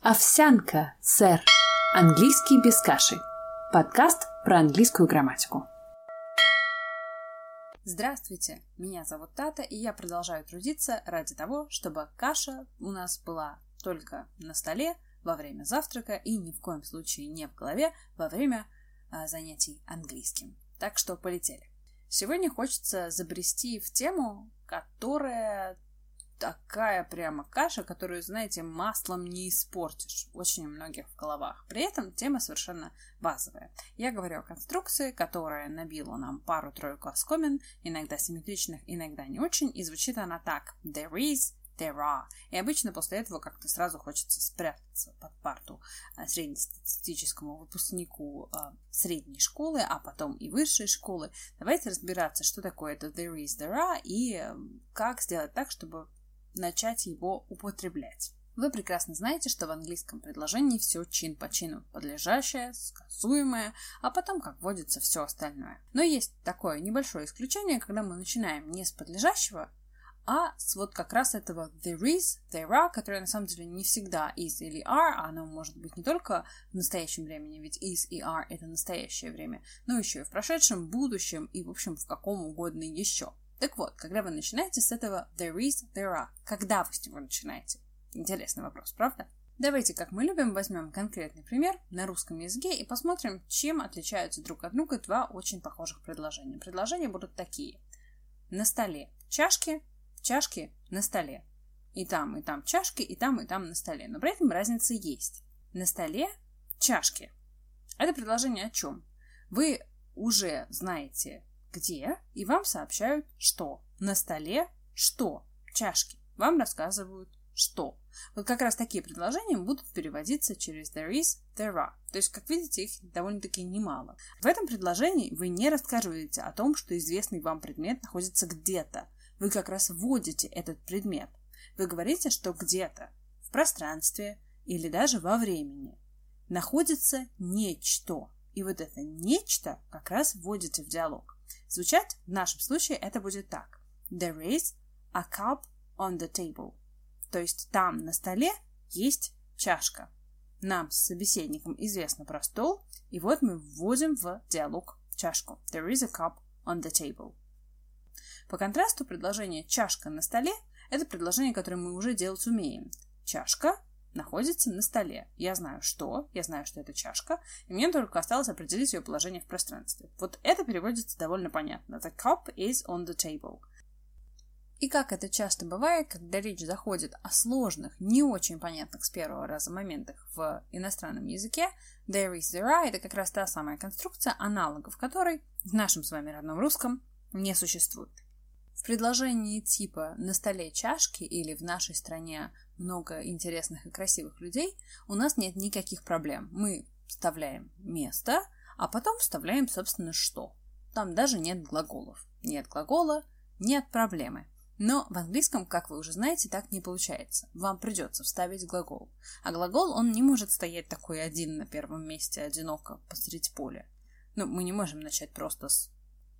Овсянка, сэр. Английский без каши. Подкаст про английскую грамматику. Здравствуйте, меня зовут Тата, и я продолжаю трудиться ради того, чтобы каша у нас была только на столе во время завтрака и ни в коем случае не в голове во время а, занятий английским. Так что полетели. Сегодня хочется забрести в тему, которая такая прямо каша, которую, знаете, маслом не испортишь. Очень у многих в головах. При этом тема совершенно базовая. Я говорю о конструкции, которая набила нам пару-тройку оскомен, иногда симметричных, иногда не очень, и звучит она так. There is, there are. И обычно после этого как-то сразу хочется спрятаться под парту э, среднестатистическому выпускнику э, средней школы, а потом и высшей школы. Давайте разбираться, что такое это there is, there are, и э, как сделать так, чтобы начать его употреблять. Вы прекрасно знаете, что в английском предложении все чин по чину, подлежащее, сказуемое, а потом, как водится, все остальное. Но есть такое небольшое исключение, когда мы начинаем не с подлежащего, а с вот как раз этого there is, there are, которое на самом деле не всегда is или are, а оно может быть не только в настоящем времени, ведь is и are это настоящее время, но еще и в прошедшем, будущем и, в общем, в каком угодно еще. Так вот, когда вы начинаете с этого there is, there are, когда вы с него начинаете? Интересный вопрос, правда? Давайте, как мы любим, возьмем конкретный пример на русском языке и посмотрим, чем отличаются друг от друга два очень похожих предложения. Предложения будут такие. На столе чашки, чашки на столе. И там, и там чашки, и там, и там на столе. Но при этом разница есть. На столе чашки. Это предложение о чем? Вы уже знаете где, и вам сообщают, что. На столе что? Чашки. Вам рассказывают, что. Вот как раз такие предложения будут переводиться через there is, there are. То есть, как видите, их довольно-таки немало. В этом предложении вы не рассказываете о том, что известный вам предмет находится где-то. Вы как раз вводите этот предмет. Вы говорите, что где-то в пространстве или даже во времени находится нечто. И вот это нечто как раз вводите в диалог. Звучать в нашем случае это будет так. There is a cup on the table. То есть там на столе есть чашка. Нам с собеседником известно про стол, и вот мы вводим в диалог чашку. There is a cup on the table. По контрасту предложение «чашка на столе» — это предложение, которое мы уже делать умеем. Чашка находится на столе. Я знаю, что, я знаю, что это чашка, и мне только осталось определить ее положение в пространстве. Вот это переводится довольно понятно. The cup is on the table. И как это часто бывает, когда речь заходит о сложных, не очень понятных с первого раза моментах в иностранном языке, there is, there are – это как раз та самая конструкция, аналогов которой в нашем с вами родном русском не существует. В предложении типа «на столе чашки» или «в нашей стране много интересных и красивых людей, у нас нет никаких проблем. Мы вставляем место, а потом вставляем, собственно, что. Там даже нет глаголов. Нет глагола, нет проблемы. Но в английском, как вы уже знаете, так не получается. Вам придется вставить глагол. А глагол, он не может стоять такой один на первом месте, одиноко посреди поля. Ну, мы не можем начать просто с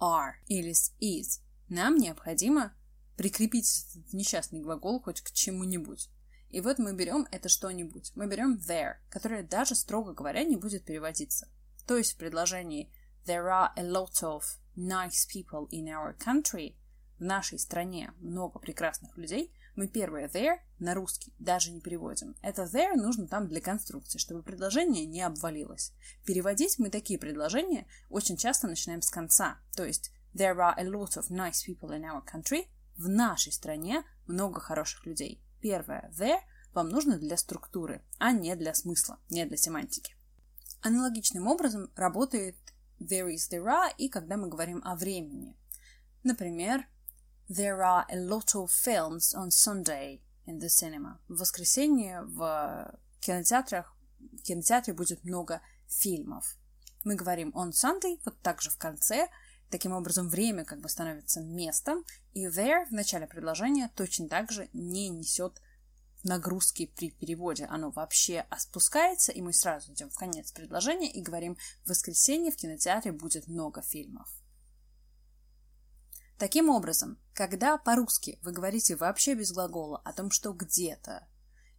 are или с is. Нам необходимо прикрепить этот несчастный глагол хоть к чему-нибудь. И вот мы берем это что-нибудь. Мы берем there, которое даже, строго говоря, не будет переводиться. То есть в предложении There are a lot of nice people in our country в нашей стране много прекрасных людей, мы первое there на русский даже не переводим. Это there нужно там для конструкции, чтобы предложение не обвалилось. Переводить мы такие предложения очень часто начинаем с конца. То есть there are a lot of nice people in our country. В нашей стране много хороших людей. Первое there вам нужно для структуры, а не для смысла, не для семантики. Аналогичным образом работает there is, there are и когда мы говорим о времени. Например, there are a lot of films on Sunday in the cinema. В воскресенье в кинотеатрах в кинотеатре будет много фильмов. Мы говорим on Sunday, вот так же в конце, Таким образом, время как бы становится местом, и there в начале предложения точно так же не несет нагрузки при переводе. Оно вообще спускается, и мы сразу идем в конец предложения и говорим «В воскресенье в кинотеатре будет много фильмов». Таким образом, когда по-русски вы говорите вообще без глагола о том, что где-то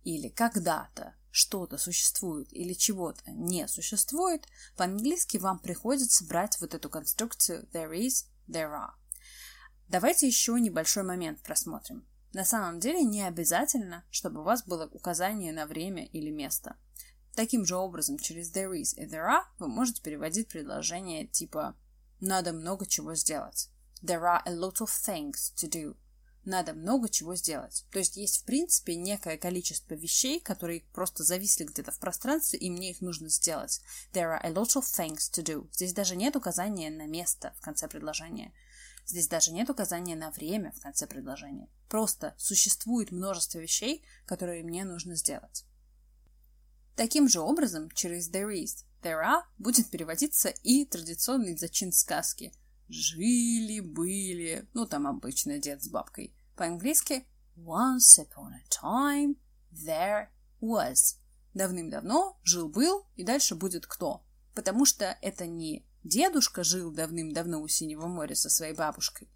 или когда-то что-то существует или чего-то не существует, по-английски вам приходится брать вот эту конструкцию there is, there are. Давайте еще небольшой момент просмотрим. На самом деле не обязательно, чтобы у вас было указание на время или место. Таким же образом, через there is и there are вы можете переводить предложение типа «надо много чего сделать». There are a lot of things to do. Надо много чего сделать. То есть есть, в принципе, некое количество вещей, которые просто зависли где-то в пространстве, и мне их нужно сделать. There are a lot of things to do. Здесь даже нет указания на место в конце предложения. Здесь даже нет указания на время в конце предложения. Просто существует множество вещей, которые мне нужно сделать. Таким же образом, через there is, there are будет переводиться и традиционный зачин сказки. Жили-были, ну там обычно дед с бабкой. По-английски once upon a time there was. Давным-давно жил-был и дальше будет кто. Потому что это не Дедушка жил давным-давно у Синего моря со своей бабушкой,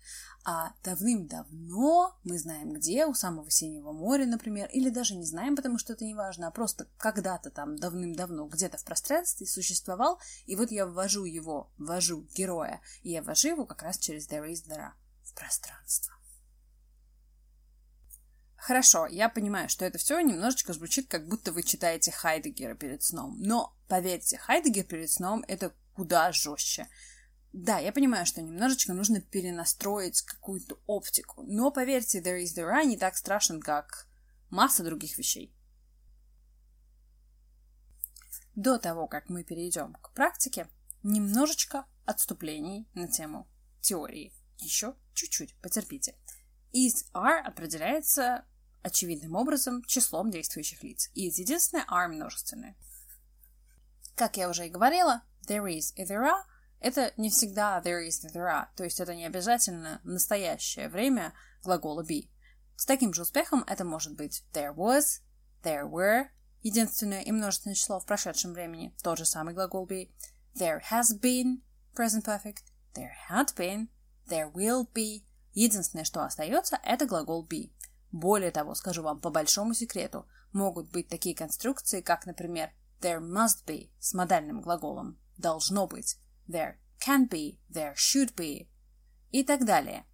а давным-давно, мы знаем где, у самого Синего моря, например, или даже не знаем, потому что это не важно, а просто когда-то там давным-давно где-то в пространстве существовал, и вот я ввожу его, ввожу героя, и я ввожу его как раз через there is there в пространство. Хорошо, я понимаю, что это все немножечко звучит, как будто вы читаете Хайдегера перед сном. Но, поверьте, Хайдегер перед сном — это куда жестче. Да, я понимаю, что немножечко нужно перенастроить какую-то оптику, но поверьте, There is There are не так страшен, как масса других вещей. До того, как мы перейдем к практике, немножечко отступлений на тему теории. Еще чуть-чуть, потерпите. Is are определяется очевидным образом числом действующих лиц. Is единственное, are множественное. Как я уже и говорила, there is и there are это не всегда there is и there are, то есть это не обязательно настоящее время глагола be. С таким же успехом это может быть there was, there were, единственное и множественное число в прошедшем времени, тот же самый глагол be, there has been, present perfect, there had been, there will be. Единственное, что остается, это глагол be. Более того, скажу вам по большому секрету, могут быть такие конструкции, как, например, there must be с модальным глаголом должно быть, there can be, there should be и так далее.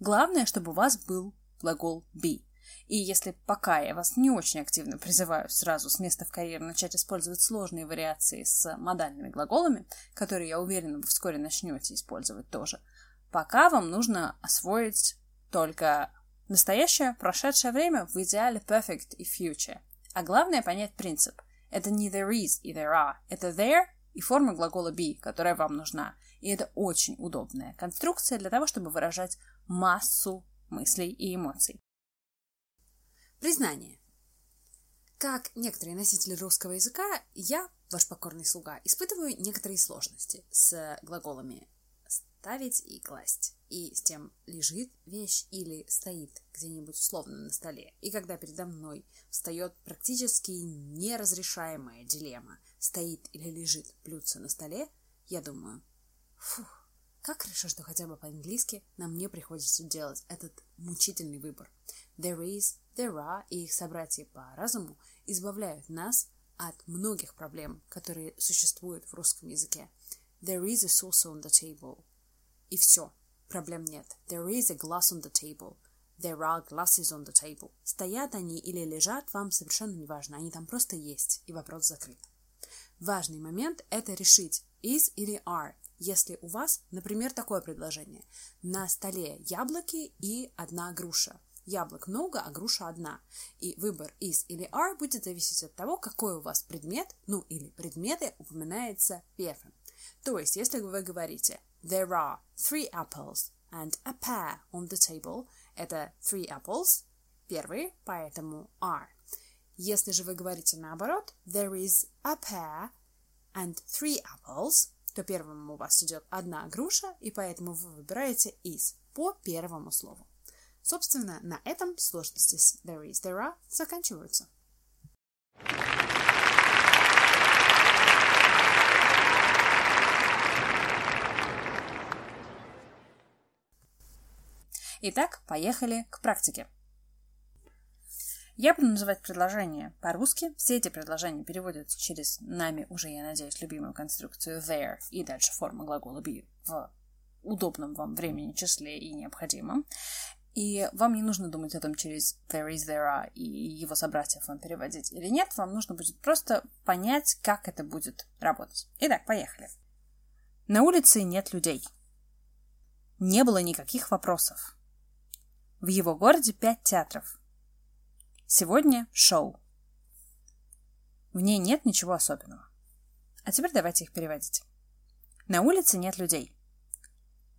Главное, чтобы у вас был глагол be. И если пока я вас не очень активно призываю сразу с места в карьеру начать использовать сложные вариации с модальными глаголами, которые, я уверена, вы вскоре начнете использовать тоже, пока вам нужно освоить только настоящее, прошедшее время, в идеале perfect и future. А главное понять принцип. Это не there is и there are. Это there и форма глагола be, которая вам нужна. И это очень удобная конструкция для того, чтобы выражать массу мыслей и эмоций. Признание. Как некоторые носители русского языка, я, ваш покорный слуга, испытываю некоторые сложности с глаголами ставить и класть. И с тем лежит вещь или стоит где-нибудь условно на столе. И когда передо мной встает практически неразрешаемая дилемма, стоит или лежит блюдце на столе, я думаю, фух, как хорошо, что хотя бы по-английски нам не приходится делать этот мучительный выбор. There is, there are и их собратья по разуму избавляют нас от многих проблем, которые существуют в русском языке. There is a sauce on the table. И все, проблем нет. There is a glass on the table. There are glasses on the table. Стоят они или лежат, вам совершенно не важно. Они там просто есть, и вопрос закрыт. Важный момент – это решить is или are, если у вас, например, такое предложение. На столе яблоки и одна груша. Яблок много, а груша одна. И выбор is или are будет зависеть от того, какой у вас предмет, ну или предметы упоминается первым. То есть, если вы говорите There are three apples and a pear on the table. Это three apples, первые, поэтому are. Если же вы говорите наоборот, there is a pear and three apples, то первым у вас идет одна груша, и поэтому вы выбираете is по первому слову. Собственно, на этом сложности с there is, there are заканчиваются. Итак, поехали к практике. Я буду называть предложения по-русски. Все эти предложения переводятся через нами уже, я надеюсь, любимую конструкцию there и дальше форма глагола be в удобном вам времени, числе и необходимом. И вам не нужно думать о том, через there is, there are и его собратьев вам переводить или нет. Вам нужно будет просто понять, как это будет работать. Итак, поехали. На улице нет людей. Не было никаких вопросов. В его городе пять театров. Сегодня шоу. В ней нет ничего особенного. А теперь давайте их переводить. На улице нет людей.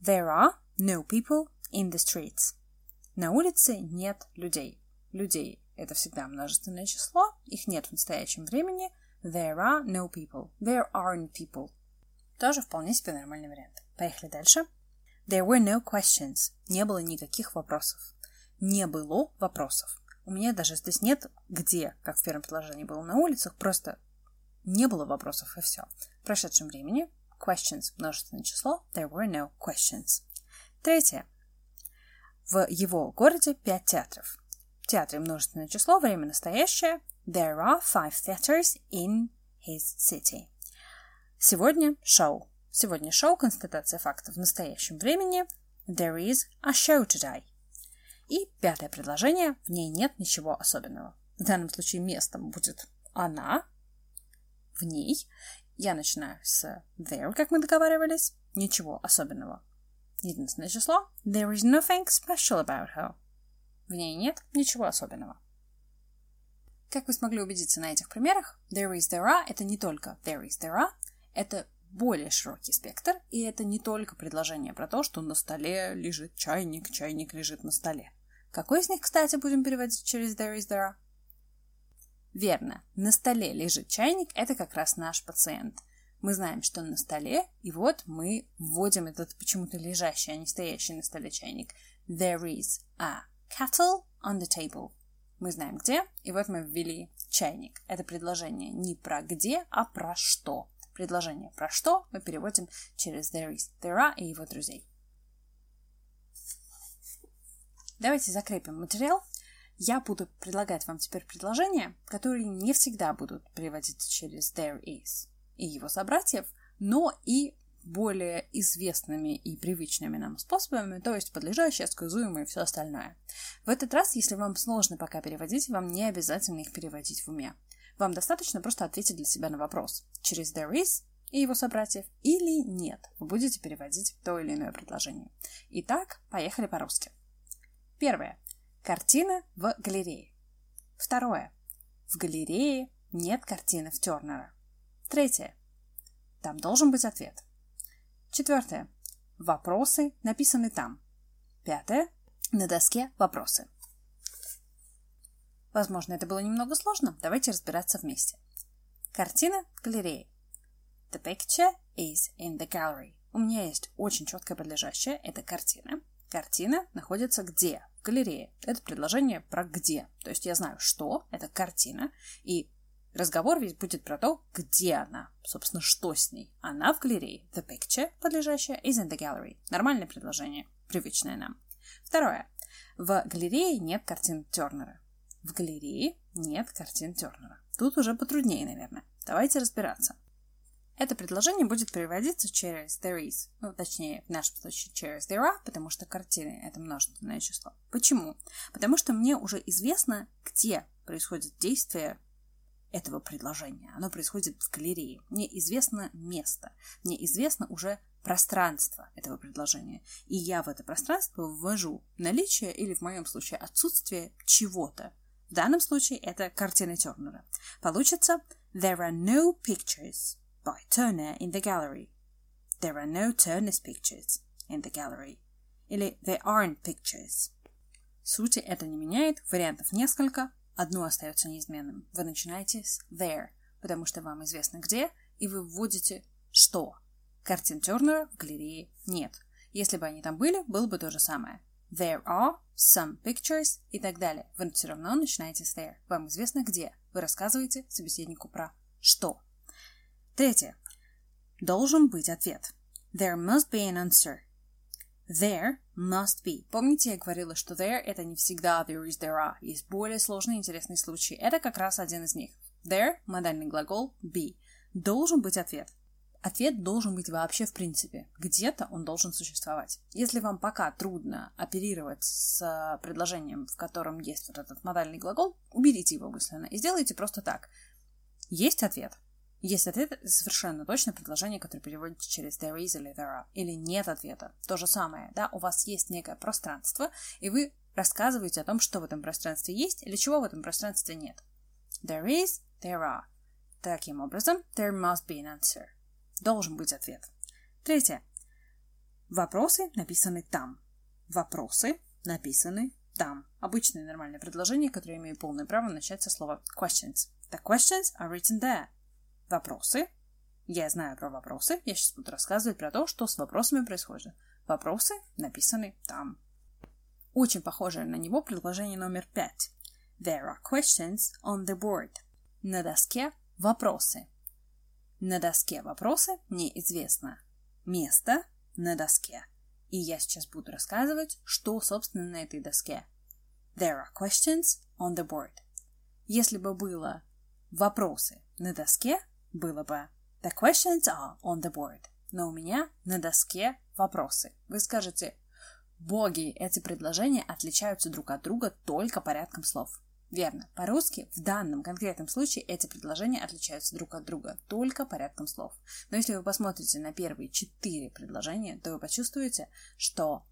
There are no people in the streets. На улице нет людей. Людей — это всегда множественное число, их нет в настоящем времени. There are no people. There aren't people. Тоже вполне себе нормальный вариант. Поехали дальше. There were no questions. Не было никаких вопросов. Не было вопросов. У меня даже здесь нет где, как в первом предложении было на улицах, просто не было вопросов и все. В прошедшем времени questions множественное число. There were no questions. Третье. В его городе пять театров. В театре множественное число, время настоящее. There are five theaters in his city. Сегодня шоу. Сегодня шоу, констатация фактов в настоящем времени. There is a show today. И пятое предложение. В ней нет ничего особенного. В данном случае местом будет она. В ней. Я начинаю с there, как мы договаривались. Ничего особенного. Единственное число. There is nothing special about her. В ней нет ничего особенного. Как вы смогли убедиться на этих примерах, there is, there are — это не только there is, there are, это более широкий спектр, и это не только предложение про то, что на столе лежит чайник, чайник лежит на столе. Какой из них, кстати, будем переводить через there is, there? Верно, на столе лежит чайник, это как раз наш пациент – мы знаем, что он на столе, и вот мы вводим этот почему-то лежащий, а не стоящий на столе чайник. There is a kettle on the table. Мы знаем где, и вот мы ввели чайник. Это предложение не про где, а про что. Предложение про что мы переводим через there is, there are и его друзей. Давайте закрепим материал. Я буду предлагать вам теперь предложения, которые не всегда будут переводиться через there is и его собратьев, но и более известными и привычными нам способами, то есть подлежащее, сказуемое и все остальное. В этот раз, если вам сложно пока переводить, вам не обязательно их переводить в уме. Вам достаточно просто ответить для себя на вопрос через there is и его собратьев или нет. Вы будете переводить то или иное предложение. Итак, поехали по-русски. Первое. Картина в галерее. Второе. В галерее нет картины в Тернера. Третье. Там должен быть ответ. Четвертое. Вопросы написаны там. Пятое. На доске вопросы. Возможно, это было немного сложно. Давайте разбираться вместе. Картина в галерее. The picture is in the gallery. У меня есть очень четкое подлежащее. Это картина. Картина находится где? В галерее. Это предложение про где. То есть я знаю, что это картина. И Разговор ведь будет про то, где она, собственно, что с ней. Она в галерее. The picture, подлежащая, is in the gallery. Нормальное предложение, привычное нам. Второе. В галерее нет картин Тернера. В галерее нет картин Тернера. Тут уже потруднее, наверное. Давайте разбираться. Это предложение будет переводиться через there is, ну, точнее, в нашем случае через there are, потому что картины — это множественное число. Почему? Потому что мне уже известно, где происходит действие этого предложения. Оно происходит в галерее. Мне известно место, мне известно уже пространство этого предложения. И я в это пространство ввожу наличие или, в моем случае, отсутствие чего-то. В данном случае это картина Тернера. Получится There are no pictures by Turner in the gallery. There are no Turner's pictures in the gallery. Или There aren't pictures. Сути это не меняет, вариантов несколько, Одно остается неизменным. Вы начинаете с there, потому что вам известно где, и вы вводите что. Картин Тернера в галерее нет. Если бы они там были, было бы то же самое. There are some pictures и так далее. Вы все равно начинаете с there. Вам известно где. Вы рассказываете собеседнику про что. Третье. Должен быть ответ. There must be an answer. There must be. Помните, я говорила, что there это не всегда there is, there are. Есть более сложные интересные случаи. Это как раз один из них. There, модальный глагол, be. Должен быть ответ. Ответ должен быть вообще в принципе. Где-то он должен существовать. Если вам пока трудно оперировать с предложением, в котором есть вот этот модальный глагол, уберите его мысленно и сделайте просто так. Есть ответ. Есть ответ, совершенно точно предложение, которое переводится через there is или there are. Или нет ответа. То же самое, да, у вас есть некое пространство, и вы рассказываете о том, что в этом пространстве есть или чего в этом пространстве нет. There is, there are. Таким образом, there must be an answer. Должен быть ответ. Третье. Вопросы написаны там. Вопросы написаны там. Обычное нормальное предложение, которое имеет полное право начать со слова questions. The questions are written there. Вопросы. Я знаю про вопросы. Я сейчас буду рассказывать про то, что с вопросами происходит. Вопросы написаны там. Очень похожее на него предложение номер пять. There are questions on the board. На доске вопросы. На доске вопросы неизвестно. Место на доске. И я сейчас буду рассказывать, что, собственно, на этой доске. There are questions on the board. Если бы было вопросы на доске, было бы The questions are on the board. Но у меня на доске вопросы. Вы скажете, боги, эти предложения отличаются друг от друга только порядком слов. Верно. По-русски в данном конкретном случае эти предложения отличаются друг от друга только порядком слов. Но если вы посмотрите на первые четыре предложения, то вы почувствуете, что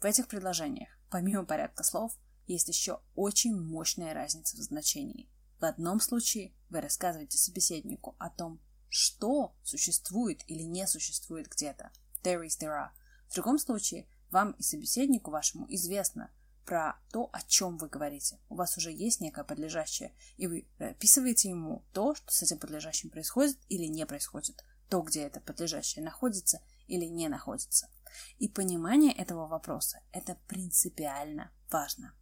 в этих предложениях, помимо порядка слов, есть еще очень мощная разница в значении. В одном случае вы рассказываете собеседнику о том, что существует или не существует где-то. There is, there are. В другом случае вам и собеседнику вашему известно, про то, о чем вы говорите. У вас уже есть некое подлежащее, и вы описываете ему то, что с этим подлежащим происходит или не происходит, то, где это подлежащее находится или не находится. И понимание этого вопроса – это принципиально важно.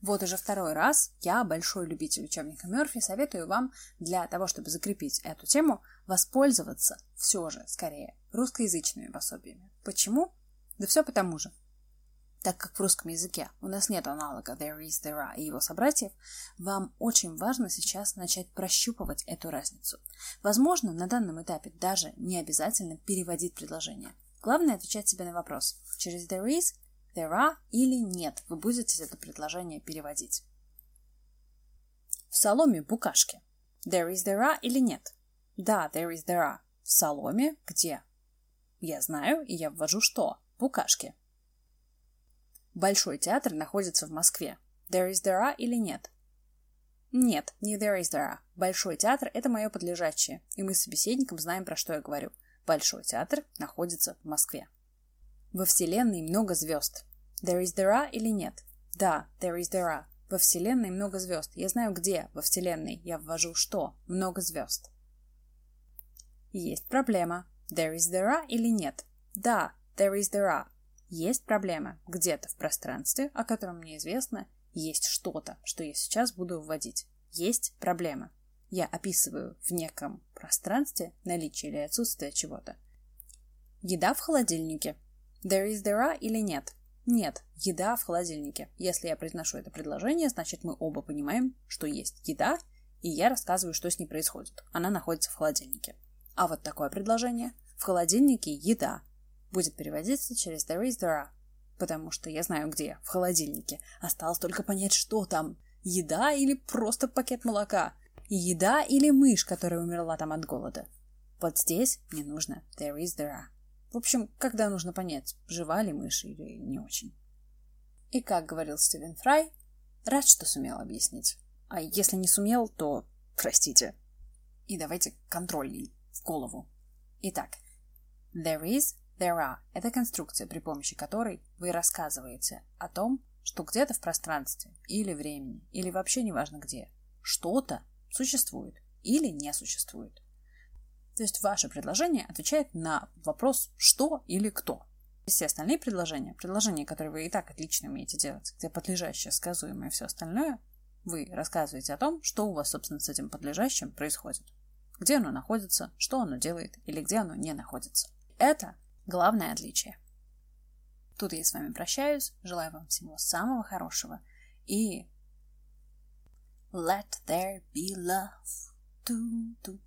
Вот уже второй раз я, большой любитель учебника Мерфи, советую вам для того, чтобы закрепить эту тему, воспользоваться все же, скорее, русскоязычными пособиями. Почему? Да все потому же так как в русском языке у нас нет аналога there is, there are и его собратьев, вам очень важно сейчас начать прощупывать эту разницу. Возможно, на данном этапе даже не обязательно переводить предложение. Главное отвечать себе на вопрос, через there is, there are или нет вы будете это предложение переводить. В соломе букашки. There is, there are или нет? Да, there is, there are. В соломе где? Я знаю, и я ввожу что? Букашки. Большой театр находится в Москве. There is there are или нет? Нет, не there is there are. Большой театр – это мое подлежащее, и мы с собеседником знаем, про что я говорю. Большой театр находится в Москве. Во Вселенной много звезд. There is there are или нет? Да, there is there are. Во Вселенной много звезд. Я знаю, где во Вселенной. Я ввожу что? Много звезд. Есть проблема. There is there are или нет? Да, there is there are. Есть проблема. Где-то в пространстве, о котором мне известно, есть что-то, что я сейчас буду вводить. Есть проблема. Я описываю в неком пространстве наличие или отсутствие чего-то. Еда в холодильнике. There is there are или нет? Нет, еда в холодильнике. Если я произношу это предложение, значит мы оба понимаем, что есть еда, и я рассказываю, что с ней происходит. Она находится в холодильнике. А вот такое предложение. В холодильнике еда будет переводиться через there is, there are. Потому что я знаю где, в холодильнике. Осталось только понять, что там. Еда или просто пакет молока. Еда или мышь, которая умерла там от голода. Вот здесь мне нужно there is, there are. В общем, когда нужно понять, жива ли мышь или не очень. И как говорил Стивен Фрай, рад, что сумел объяснить. А если не сумел, то простите. И давайте контрольный в голову. Итак, there is, There are – это конструкция, при помощи которой вы рассказываете о том, что где-то в пространстве или времени, или вообще неважно где, что-то существует или не существует. То есть ваше предложение отвечает на вопрос «что» или «кто». Все остальные предложения, предложения, которые вы и так отлично умеете делать, где подлежащее, сказуемое и все остальное, вы рассказываете о том, что у вас, собственно, с этим подлежащим происходит. Где оно находится, что оно делает или где оно не находится. Это главное отличие. Тут я с вами прощаюсь, желаю вам всего самого хорошего и Let there be love. Do.